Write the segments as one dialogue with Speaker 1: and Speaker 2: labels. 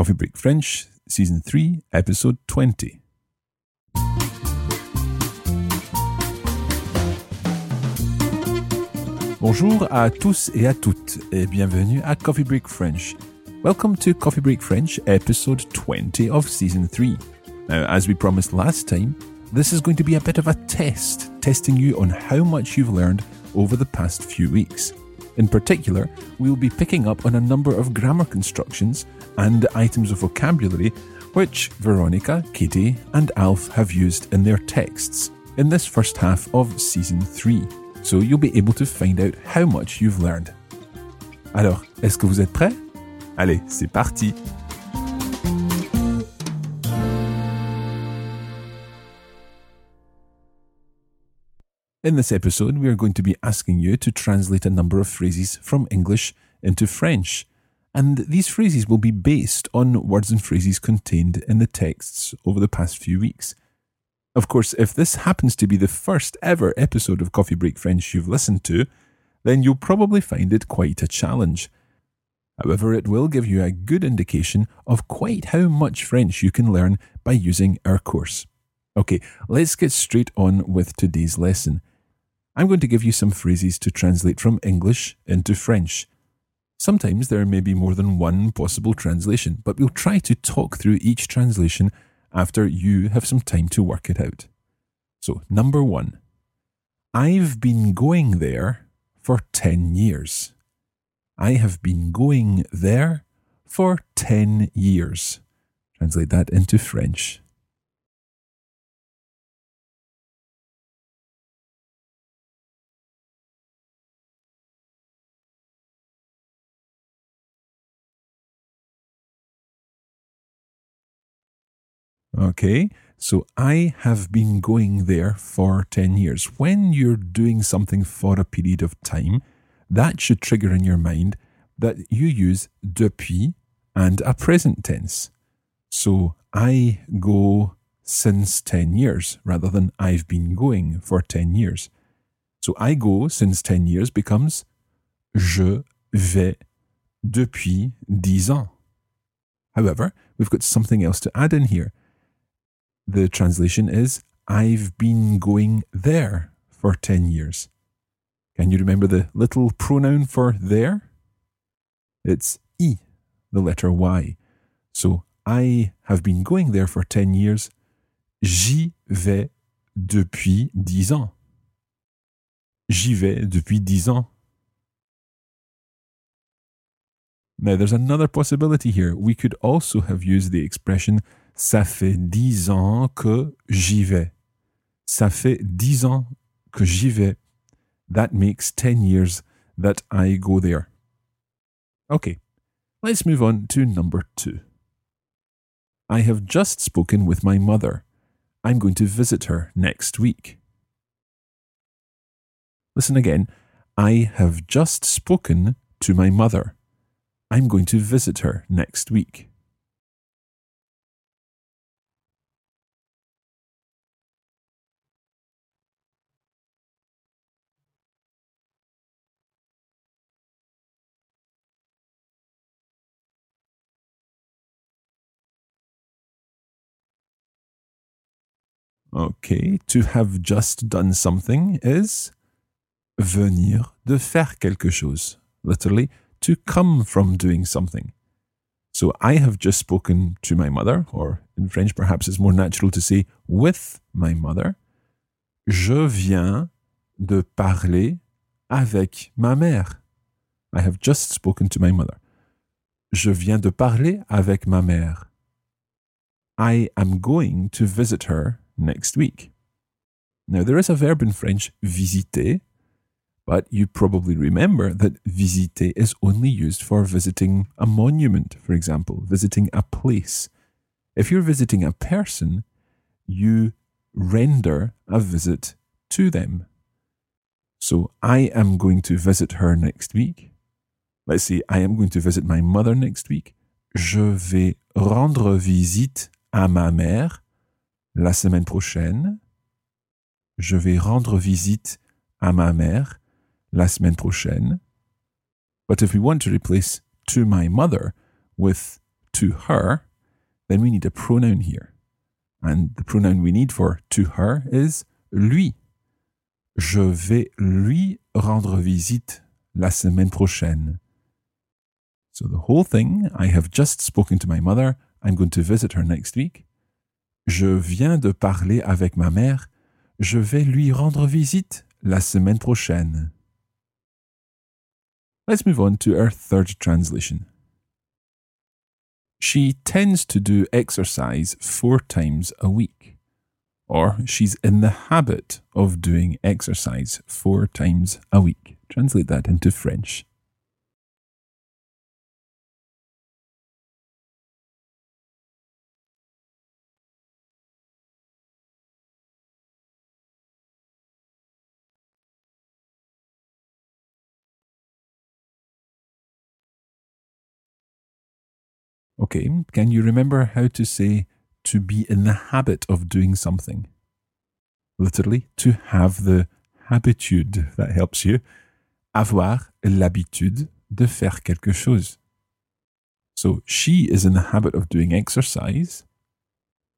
Speaker 1: Coffee Break French, Season 3, Episode 20. Bonjour à tous et à toutes, et bienvenue à Coffee Break French. Welcome to Coffee Break French, Episode 20 of Season 3. Now, as we promised last time, this is going to be a bit of a test, testing you on how much you've learned over the past few weeks. In particular, we'll be picking up on a number of grammar constructions and items of vocabulary which Veronica, Katie, and Alf have used in their texts in this first half of season 3. So you'll be able to find out how much you've learned. Alors, est-ce que vous êtes prêts? Allez, c'est parti! In this episode, we are going to be asking you to translate a number of phrases from English into French. And these phrases will be based on words and phrases contained in the texts over the past few weeks. Of course, if this happens to be the first ever episode of Coffee Break French you've listened to, then you'll probably find it quite a challenge. However, it will give you a good indication of quite how much French you can learn by using our course. Okay, let's get straight on with today's lesson. I'm going to give you some phrases to translate from English into French. Sometimes there may be more than one possible translation, but we'll try to talk through each translation after you have some time to work it out. So, number one, I've been going there for 10 years. I have been going there for 10 years. Translate that into French. Okay, so I have been going there for 10 years. When you're doing something for a period of time, that should trigger in your mind that you use depuis and a present tense. So I go since 10 years rather than I've been going for 10 years. So I go since 10 years becomes je vais depuis 10 ans. However, we've got something else to add in here. The translation is I've been going there for 10 years. Can you remember the little pronoun for there? It's I, the letter Y. So I have been going there for 10 years. J'y vais depuis 10 ans. J'y vais depuis 10 ans. Now, there's another possibility here. We could also have used the expression Ça fait dix ans que j'y vais. Ça fait dix ans que j'y vais. That makes 10 years that I go there. Okay, let's move on to number two. I have just spoken with my mother. I'm going to visit her next week. Listen again. I have just spoken to my mother. I'm going to visit her next week. Okay, to have just done something is venir de faire quelque chose. Literally, to come from doing something. So I have just spoken to my mother, or in French, perhaps it's more natural to say with my mother. Je viens de parler avec ma mère. I have just spoken to my mother. Je viens de parler avec ma mère. I am going to visit her next week. Now, there is a verb in French, visiter, but you probably remember that visiter is only used for visiting a monument, for example, visiting a place. If you're visiting a person, you render a visit to them. So I am going to visit her next week. Let's say I am going to visit my mother next week. Je vais rendre visite à ma mère la semaine prochaine. Je vais rendre visite à ma mère la semaine prochaine. But if we want to replace to my mother with to her, then we need a pronoun here. And the pronoun we need for to her is lui. Je vais lui rendre visite la semaine prochaine. So the whole thing, I have just spoken to my mother, I'm going to visit her next week. Je viens de parler avec ma mère, je vais lui rendre visite la semaine prochaine. Let's move on to our third translation. She tends to do exercise four times a week, or she's in the habit of doing exercise four times a week. Translate that into French. Okay, can you remember how to say to be in the habit of doing something? Literally, to have the habitude. That helps you. Avoir l'habitude de faire quelque chose. So, she is in the habit of doing exercise.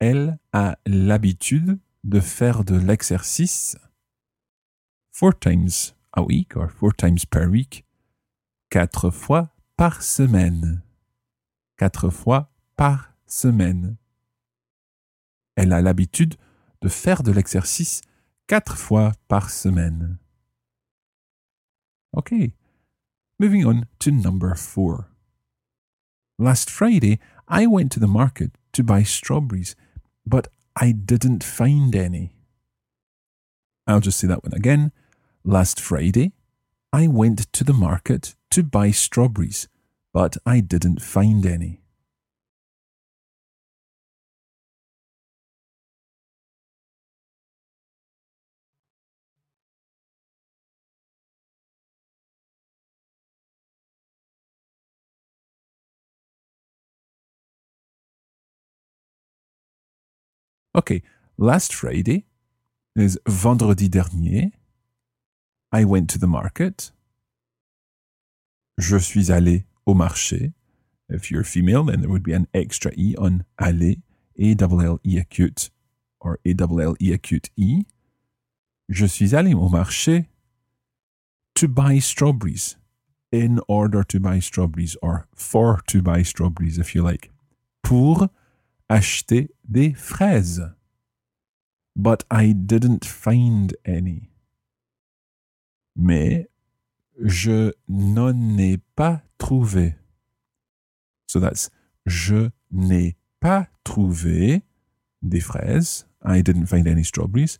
Speaker 1: Elle a l'habitude de faire de l'exercice four times a week or four times per week, quatre fois par semaine quatre fois par semaine. Elle a l'habitude de faire de l'exercice quatre fois par semaine. Okay, moving on to number four. Last Friday, I went to the market to buy strawberries, but I didn't find any. I'll just say that one again. Last Friday, I went to the market to buy strawberries, but I didn't find any. Okay, last Friday is vendredi dernier. I went to the market. Je suis allé au marché. If you're female, then there would be an extra E on aller, A double L E acute, or A double L E acute E. Je suis allé au marché to buy strawberries, in order to buy strawberries, or for to buy strawberries, if you like. Pour acheter des fraises. But I didn't find any. Mais je n'en ai pas trouvé. So that's je n'ai pas trouvé des fraises. I didn't find any strawberries.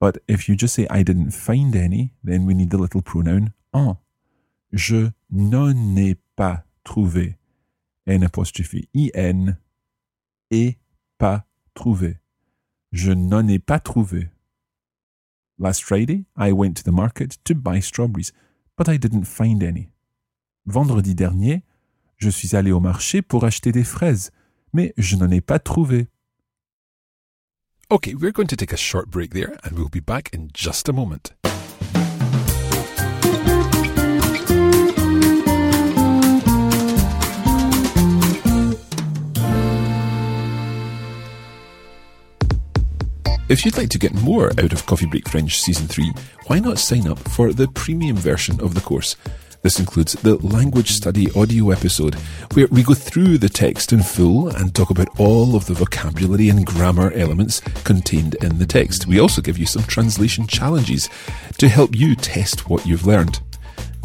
Speaker 1: But if you just say I didn't find any, then we need the little pronoun en. Je n'en ai pas trouvé. N apostrophe I-N et pas trouvé. Je n'en ai pas trouvé. Last Friday, I went to the market to buy strawberries, but I didn't find any. Vendredi dernier, je suis allé au marché pour acheter des fraises, mais je n'en ai pas trouvé.
Speaker 2: Okay, we're going to take a short break there and we'll be back in just a moment. If you'd like to get more out of Coffee Break French Season 3, why not sign up for the premium version of the course? This includes the language study audio episode, where we go through the text in full and talk about all of the vocabulary and grammar elements contained in the text. We also give you some translation challenges to help you test what you've learned.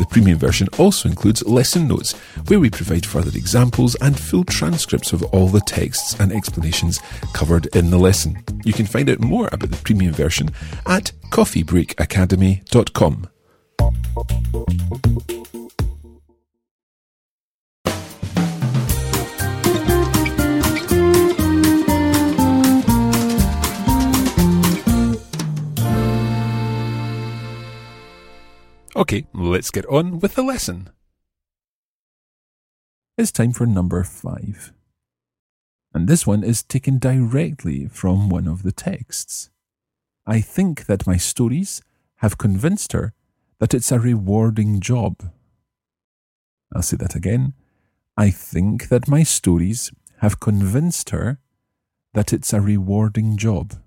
Speaker 2: The premium version also includes lesson notes, where we provide further examples and full transcripts of all the texts and explanations covered in the lesson. You can find out more about the premium version at coffeebreakacademy.com. Okay, let's get on with the lesson.
Speaker 1: It's time for number five. And this one is taken directly from one of the texts. I think that my stories have convinced her that it's a rewarding job. I'll say that again. I think that my stories have convinced her that it's a rewarding job.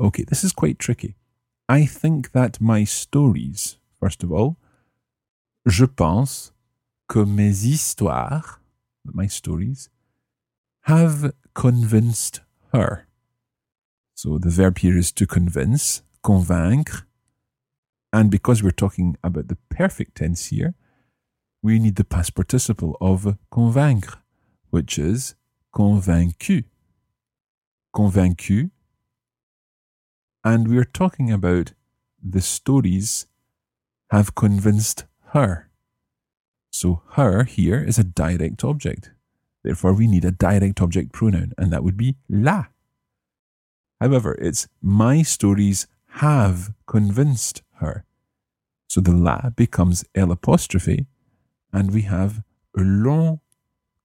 Speaker 1: Okay, this is quite tricky. I think that my stories, first of all, je pense que mes histoires, my stories, have convinced her. So the verb here is to convince, convaincre. And because we're talking about the perfect tense here, we need the past participle of convaincre, which is convaincu. Convaincu and we're talking about the stories have convinced her. So her here is a direct object. Therefore, we need a direct object pronoun, and that would be la. However, it's my stories have convinced her. So the la becomes L apostrophe, and we have l'ont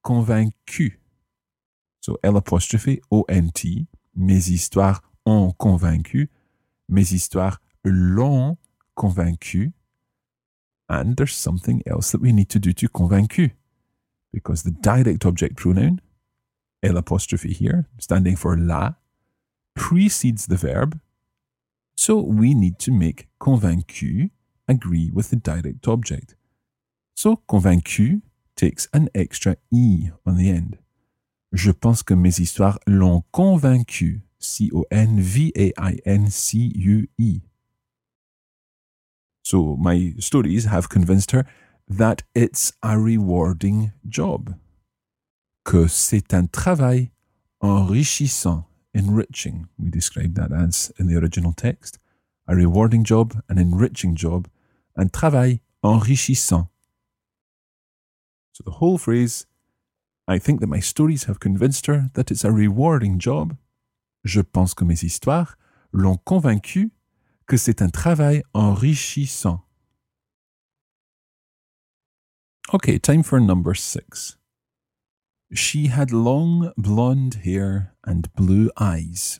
Speaker 1: convaincu. So L apostrophe O N T, mes histoires ont convaincu, mes histoires l'ont convaincu. And there's something else that we need to do to convaincu. Because the direct object pronoun, L apostrophe here, standing for la, precedes the verb. So we need to make convaincu agree with the direct object. So convaincu takes an extra E on the end. Je pense que mes histoires l'ont convaincu C O N V A I N C U E. So my stories have convinced her that it's a rewarding job. Que c'est un travail enrichissant, enriching. We describe that as in the original text. A rewarding job, an enriching job, un travail enrichissant. So the whole phrase, I think that my stories have convinced her that it's a rewarding job je pense que mes histoires l'ont convaincu que c'est un travail enrichissant. Okay, time for number six. She had long blonde hair and blue eyes.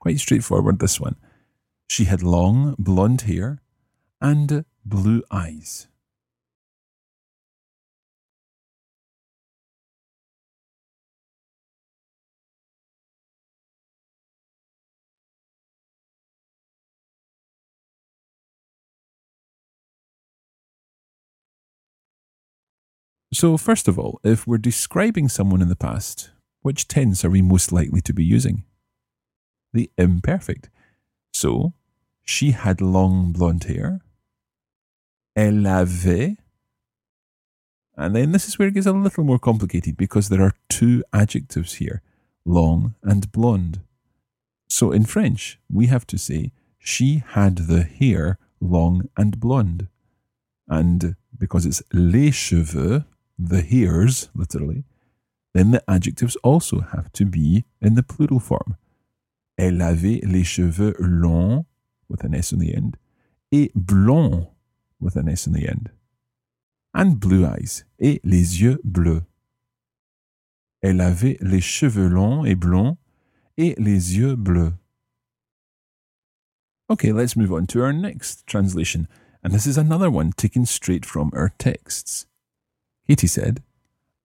Speaker 1: Quite straightforward, this one. She had long blonde hair and blue eyes. So, first of all, if we're describing someone in the past, which tense are we most likely to be using? The imperfect. So, she had long blonde hair. Elle avait. And then this is where it gets a little more complicated because there are two adjectives here long and blonde. So in French, we have to say she had the hair long and blonde. And because it's les cheveux, the hairs, literally, then the adjectives also have to be in the plural form. Elle avait les cheveux longs, with an S in the end, et blonds, with an S in the end. And blue eyes, et les yeux bleus. Elle avait les cheveux longs et blonds, et les yeux bleus. Okay, let's move on to our next translation, and this is another one taken straight from our texts. Katie said,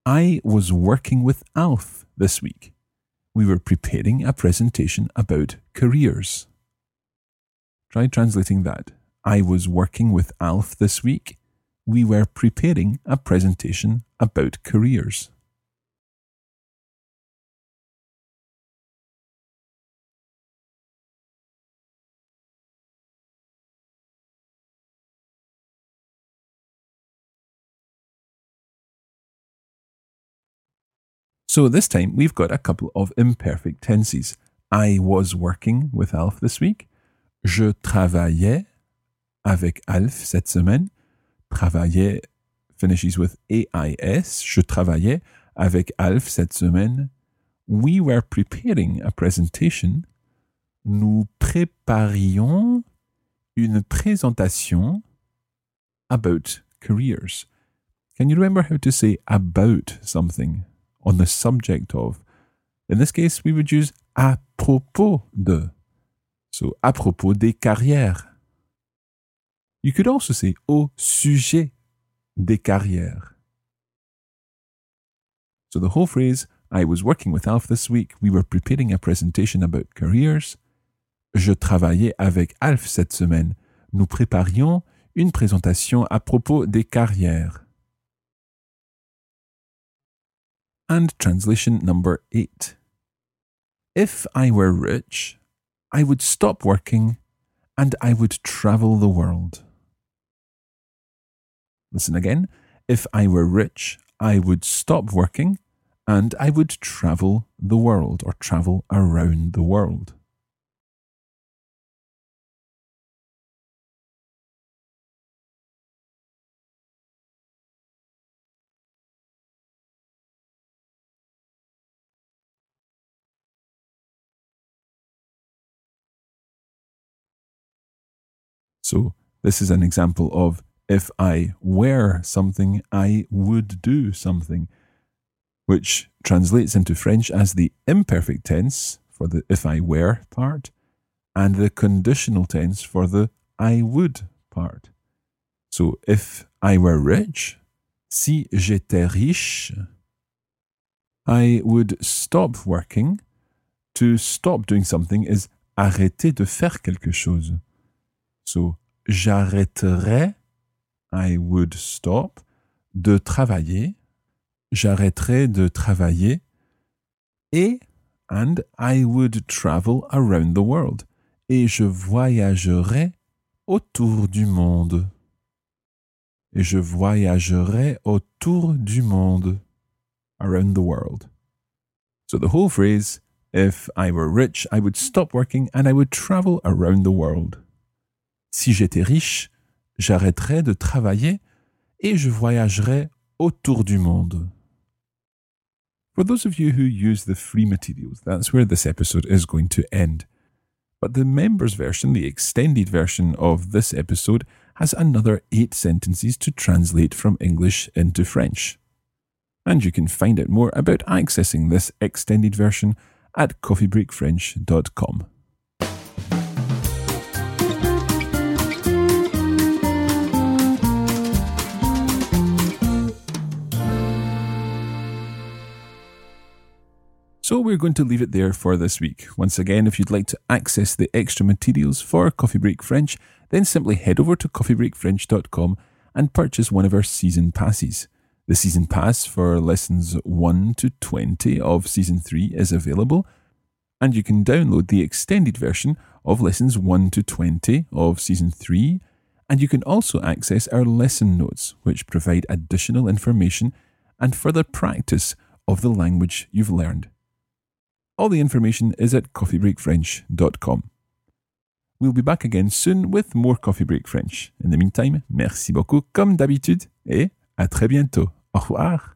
Speaker 1: I was working with Alf this week. We were preparing a presentation about careers. Try translating that. I was working with Alf this week. We were preparing a presentation about careers. So this time we've got a couple of imperfect tenses. I was working with Alf this week. Je travaillais avec Alf cette semaine. Travaillais finishes with AIS. Je travaillais avec Alf cette semaine. We were preparing a presentation. Nous préparions une présentation about careers. Can you remember how to say about something on the subject of? In this case, we would use à propos de. So, à propos des carrières. You could also say au sujet des carrières. So the whole phrase, I was working with Alf this week, we were preparing a presentation about careers. Je travaillais avec Alf cette semaine. Nous préparions une présentation à propos des carrières. And translation number eight. If I were rich, I would stop working and I would travel the world. Listen again. If I were rich, I would stop working and I would travel the world or travel around the world. So, this is an example of if I were something, I would do something, which translates into French as the imperfect tense for the if I were part and the conditional tense for the I would part. So, if I were rich, si j'étais riche, I would stop working. To stop doing something is arrêter de faire quelque chose. So, j'arrêterais, I would stop, de travailler, j'arrêterais de travailler, et, and I would travel around the world, et je voyagerais autour du monde. Et je voyagerais autour du monde, around the world. So the whole phrase, if I were rich, I would stop working and I would travel around the world. Si j'étais riche, j'arrêterais de travailler et je voyagerais autour du monde. For those of you who use the free materials, that's where this episode is going to end. But the members version, the extended version of this episode, has another eight sentences to translate from English into French. And you can find out more about accessing this extended version at coffeebreakfrench.com. So we're going to leave it there for this week. Once again, if you'd like to access the extra materials for Coffee Break French, then simply head over to coffeebreakfrench.com and purchase one of our season passes. The season pass for lessons 1 to 20 of season 3 is available, and you can download the extended version of lessons 1 to 20 of season 3, and you can also access our lesson notes, which provide additional information and further practice of the language you've learned. All the information is at coffeebreakfrench.com. We'll be back again soon with more Coffee Break French. In the meantime, merci beaucoup comme d'habitude et à très bientôt. Au revoir.